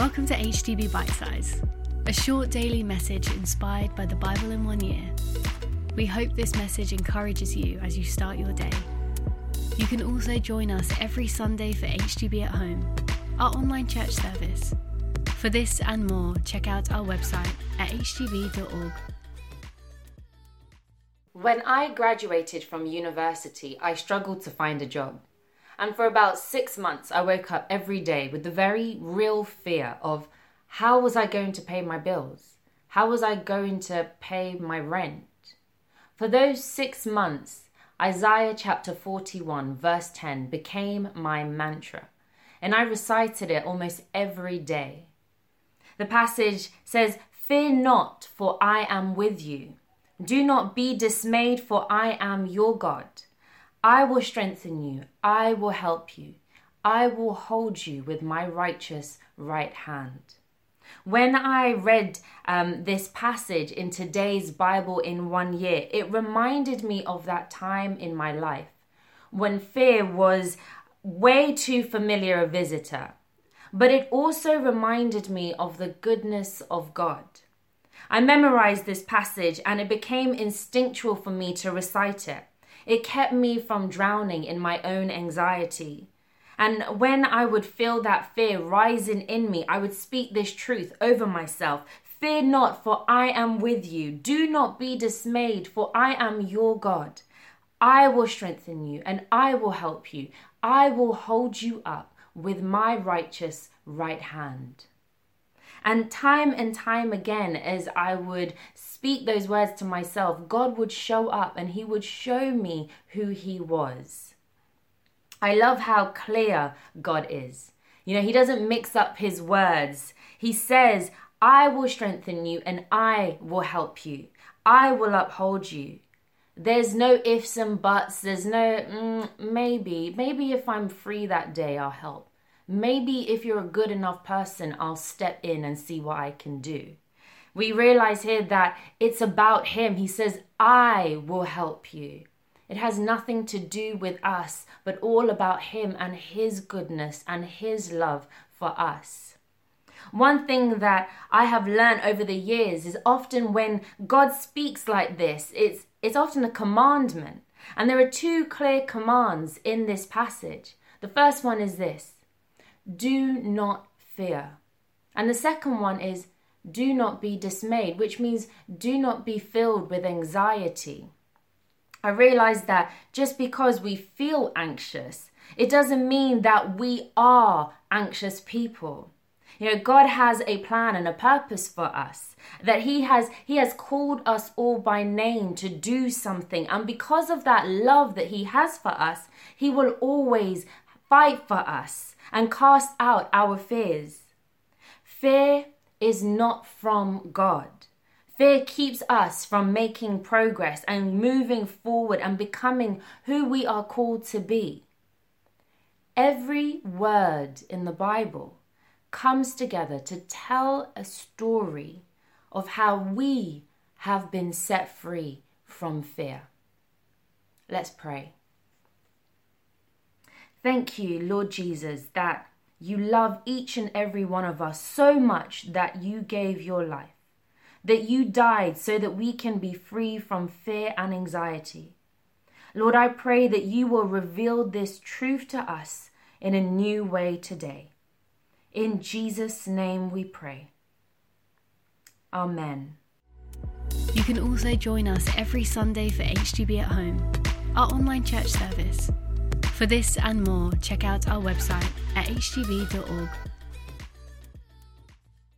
Welcome to HTB Bite Size, a short daily message inspired by the Bible in one year. We hope this message encourages you as you start your day. You can also join us every Sunday for HTB at Home, our online church service. For this and more, check out our website at htb.org. When I graduated from university, I struggled to find a job. And for about six months, I woke up every day with the very real fear of how was I going to pay my bills? How was I going to pay my rent? For those six months, Isaiah chapter 41, verse 10 became my mantra, and I recited it almost every day. The passage says, Fear not, for I am with you. Do not be dismayed, for I am your God. I will strengthen you. I will help you. I will hold you with my righteous right hand. When I read um, this passage in today's Bible in one year, it reminded me of that time in my life when fear was way too familiar a visitor. But it also reminded me of the goodness of God. I memorized this passage and it became instinctual for me to recite it. It kept me from drowning in my own anxiety. And when I would feel that fear rising in me, I would speak this truth over myself Fear not, for I am with you. Do not be dismayed, for I am your God. I will strengthen you and I will help you. I will hold you up with my righteous right hand. And time and time again, as I would speak those words to myself, God would show up and He would show me who He was. I love how clear God is. You know, He doesn't mix up His words. He says, I will strengthen you and I will help you. I will uphold you. There's no ifs and buts. There's no mm, maybe. Maybe if I'm free that day, I'll help. Maybe if you're a good enough person, I'll step in and see what I can do. We realize here that it's about Him. He says, I will help you. It has nothing to do with us, but all about Him and His goodness and His love for us. One thing that I have learned over the years is often when God speaks like this, it's, it's often a commandment. And there are two clear commands in this passage. The first one is this do not fear. And the second one is do not be dismayed, which means do not be filled with anxiety. I realize that just because we feel anxious, it doesn't mean that we are anxious people. You know, God has a plan and a purpose for us. That He has He has called us all by name to do something. And because of that love that He has for us, He will always fight for us and cast out our fears. Fear is not from God. Fear keeps us from making progress and moving forward and becoming who we are called to be. Every word in the Bible comes together to tell a story of how we have been set free from fear. Let's pray. Thank you, Lord Jesus, that you love each and every one of us so much that you gave your life, that you died so that we can be free from fear and anxiety. Lord, I pray that you will reveal this truth to us in a new way today. In Jesus' name we pray. Amen. You can also join us every Sunday for HTB at Home, our online church service. For this and more, check out our website at htb.org.